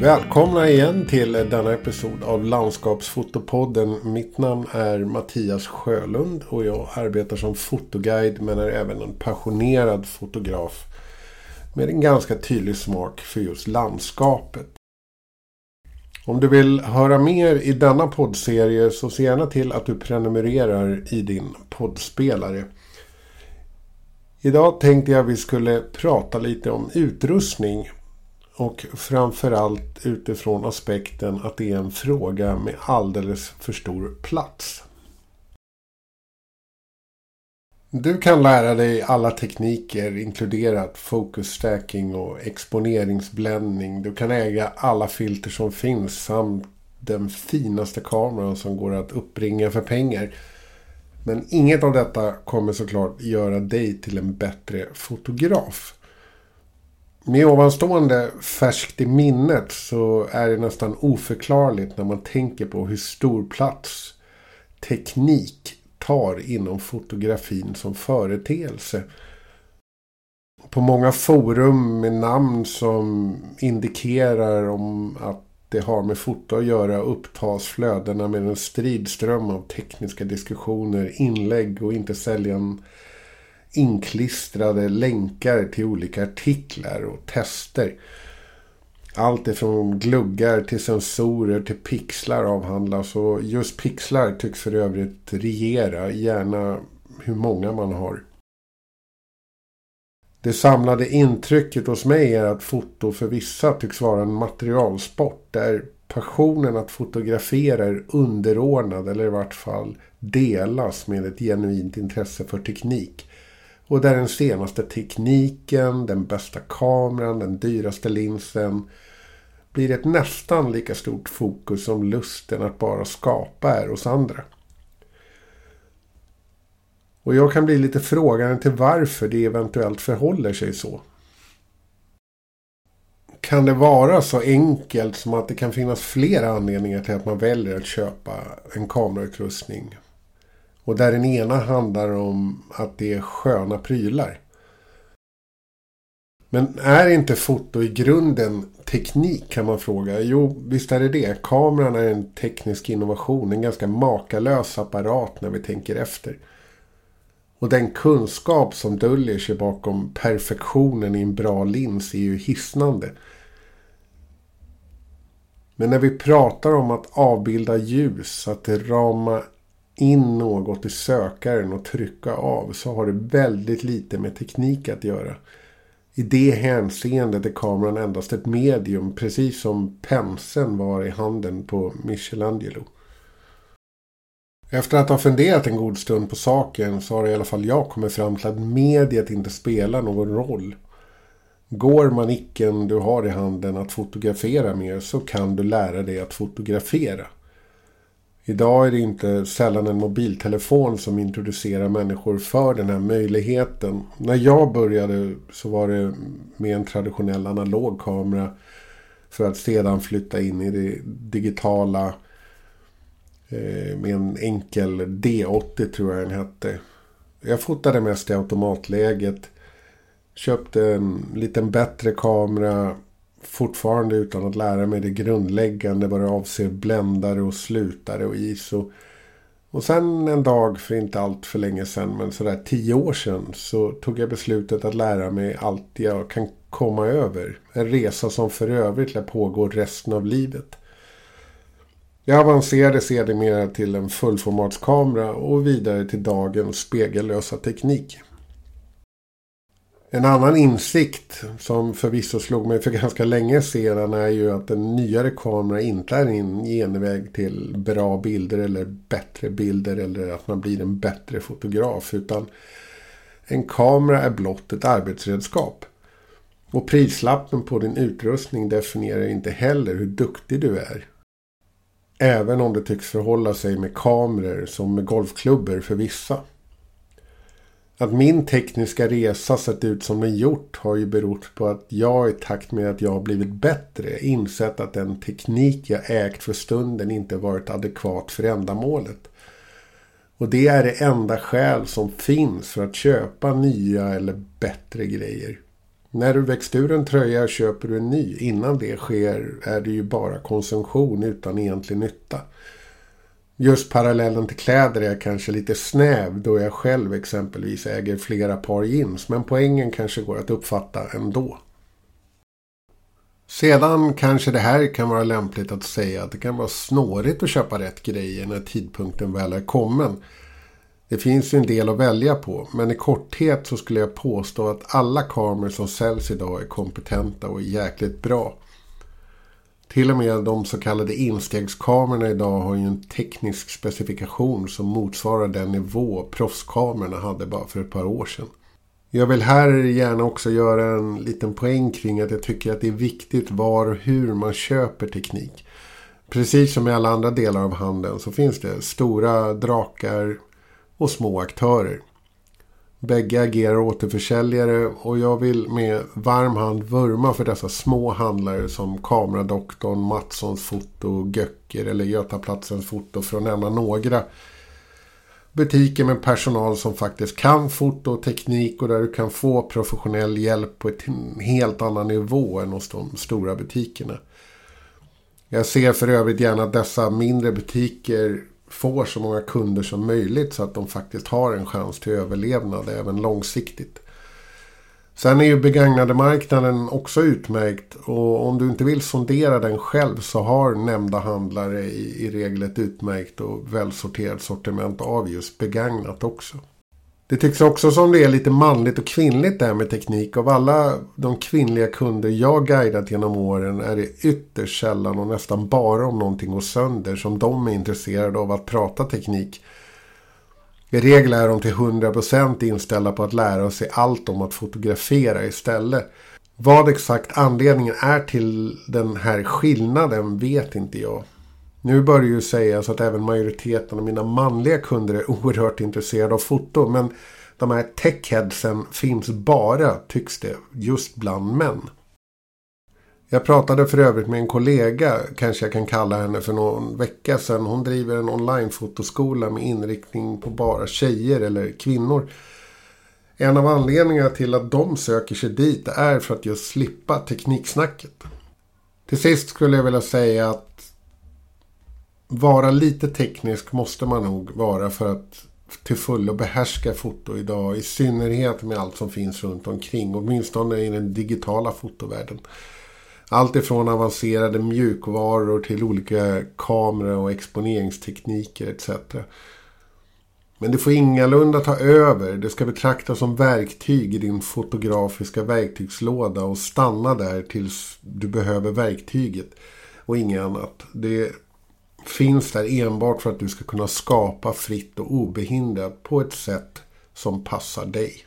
Välkomna igen till denna episod av Landskapsfotopodden. Mitt namn är Mattias Sjölund och jag arbetar som fotoguide men är även en passionerad fotograf med en ganska tydlig smak för just landskapet. Om du vill höra mer i denna poddserie så se gärna till att du prenumererar i din poddspelare. Idag tänkte jag vi skulle prata lite om utrustning och framförallt utifrån aspekten att det är en fråga med alldeles för stor plats. Du kan lära dig alla tekniker inkluderat focus stacking och exponeringsbländning. Du kan äga alla filter som finns samt den finaste kameran som går att uppringa för pengar. Men inget av detta kommer såklart göra dig till en bättre fotograf. Med ovanstående färskt i minnet så är det nästan oförklarligt när man tänker på hur stor plats teknik tar inom fotografin som företeelse. På många forum med namn som indikerar om att det har med foto att göra upptas flödena med en stridström av tekniska diskussioner, inlägg och inte sällan inklistrade länkar till olika artiklar och tester. Allt ifrån gluggar till sensorer till pixlar avhandlas och just pixlar tycks för övrigt regera, gärna hur många man har. Det samlade intrycket hos mig är att foto för vissa tycks vara en materialsport där passionen att fotografera är underordnad eller i vart fall delas med ett genuint intresse för teknik. Och där den senaste tekniken, den bästa kameran, den dyraste linsen blir ett nästan lika stort fokus som lusten att bara skapa är hos andra. Och jag kan bli lite frågande till varför det eventuellt förhåller sig så. Kan det vara så enkelt som att det kan finnas flera anledningar till att man väljer att köpa en kamerautrustning? Och där den ena handlar om att det är sköna prylar. Men är inte foto i grunden teknik kan man fråga. Jo, visst är det det. Kameran är en teknisk innovation. En ganska makalös apparat när vi tänker efter. Och den kunskap som döljer sig bakom perfektionen i en bra lins är ju hisnande. Men när vi pratar om att avbilda ljus, att rama in något i sökaren och trycka av så har det väldigt lite med teknik att göra. I det hänseendet är kameran endast ett medium precis som penseln var i handen på Michelangelo. Efter att ha funderat en god stund på saken så har i alla fall jag kommit fram till att mediet inte spelar någon roll. Går manicken du har i handen att fotografera med så kan du lära dig att fotografera. Idag är det inte sällan en mobiltelefon som introducerar människor för den här möjligheten. När jag började så var det med en traditionell analog kamera. För att sedan flytta in i det digitala eh, med en enkel D80 tror jag den hette. Jag fotade mest i automatläget. Köpte en liten bättre kamera fortfarande utan att lära mig det grundläggande vad det avser bländare och slutare och ISO. Och sen en dag för inte allt för länge sedan, men sådär tio år sedan, så tog jag beslutet att lära mig allt jag kan komma över. En resa som för övrigt lär pågå resten av livet. Jag avancerade sedermera till en fullformatskamera och vidare till dagens spegellösa teknik. En annan insikt som förvisso slog mig för ganska länge sedan är ju att en nyare kamera inte är en genväg till bra bilder eller bättre bilder eller att man blir en bättre fotograf utan en kamera är blott ett arbetsredskap. Och prislappen på din utrustning definierar inte heller hur duktig du är. Även om det tycks förhålla sig med kameror som med golfklubbor för vissa. Att min tekniska resa sett ut som den gjort har ju berott på att jag i takt med att jag har blivit bättre insett att den teknik jag ägt för stunden inte varit adekvat för ändamålet. Och det är det enda skäl som finns för att köpa nya eller bättre grejer. När du växt ur en tröja köper du en ny. Innan det sker är det ju bara konsumtion utan egentlig nytta. Just parallellen till kläder är kanske lite snäv då jag själv exempelvis äger flera par jeans. Men poängen kanske går att uppfatta ändå. Sedan kanske det här kan vara lämpligt att säga att det kan vara snårigt att köpa rätt grejer när tidpunkten väl är kommen. Det finns ju en del att välja på, men i korthet så skulle jag påstå att alla kameror som säljs idag är kompetenta och jäkligt bra. Till och med de så kallade instegskamerorna idag har ju en teknisk specifikation som motsvarar den nivå proffskamerorna hade bara för ett par år sedan. Jag vill här gärna också göra en liten poäng kring att jag tycker att det är viktigt var och hur man köper teknik. Precis som i alla andra delar av handeln så finns det stora drakar och små aktörer. Bägge agerar återförsäljare och jag vill med varm hand vurma för dessa små handlare som Kameradoktorn, Matssons foto, Göcker eller Götaplatsens foto för att nämna några. Butiker med personal som faktiskt kan foto och teknik och där du kan få professionell hjälp på en helt annan nivå än hos de stora butikerna. Jag ser för övrigt gärna att dessa mindre butiker får så många kunder som möjligt så att de faktiskt har en chans till överlevnad även långsiktigt. Sen är ju begagnade marknaden också utmärkt och om du inte vill sondera den själv så har nämnda handlare i, i regel ett utmärkt och välsorterat sortiment av just begagnat också. Det tycks också som det är lite manligt och kvinnligt det här med teknik. Av alla de kvinnliga kunder jag guidat genom åren är det ytterst sällan och nästan bara om någonting går sönder som de är intresserade av att prata teknik. I regel är de till 100% inställda på att lära sig allt om att fotografera istället. Vad exakt anledningen är till den här skillnaden vet inte jag. Nu bör det ju sägas att även majoriteten av mina manliga kunder är oerhört intresserade av foto. Men de här techheadsen finns bara, tycks det, just bland män. Jag pratade för övrigt med en kollega, kanske jag kan kalla henne, för någon vecka sedan. Hon driver en online-fotoskola med inriktning på bara tjejer eller kvinnor. En av anledningarna till att de söker sig dit är för att just slippa tekniksnacket. Till sist skulle jag vilja säga att vara lite teknisk måste man nog vara för att till fullo behärska foto idag. I synnerhet med allt som finns runt omkring. Åtminstone i den digitala fotovärlden. Allt ifrån avancerade mjukvaror till olika kamera och exponeringstekniker etc. Men det får ingalunda ta över. Det ska betraktas som verktyg i din fotografiska verktygslåda och stanna där tills du behöver verktyget och inget annat. Det finns där enbart för att du ska kunna skapa fritt och obehindrat på ett sätt som passar dig.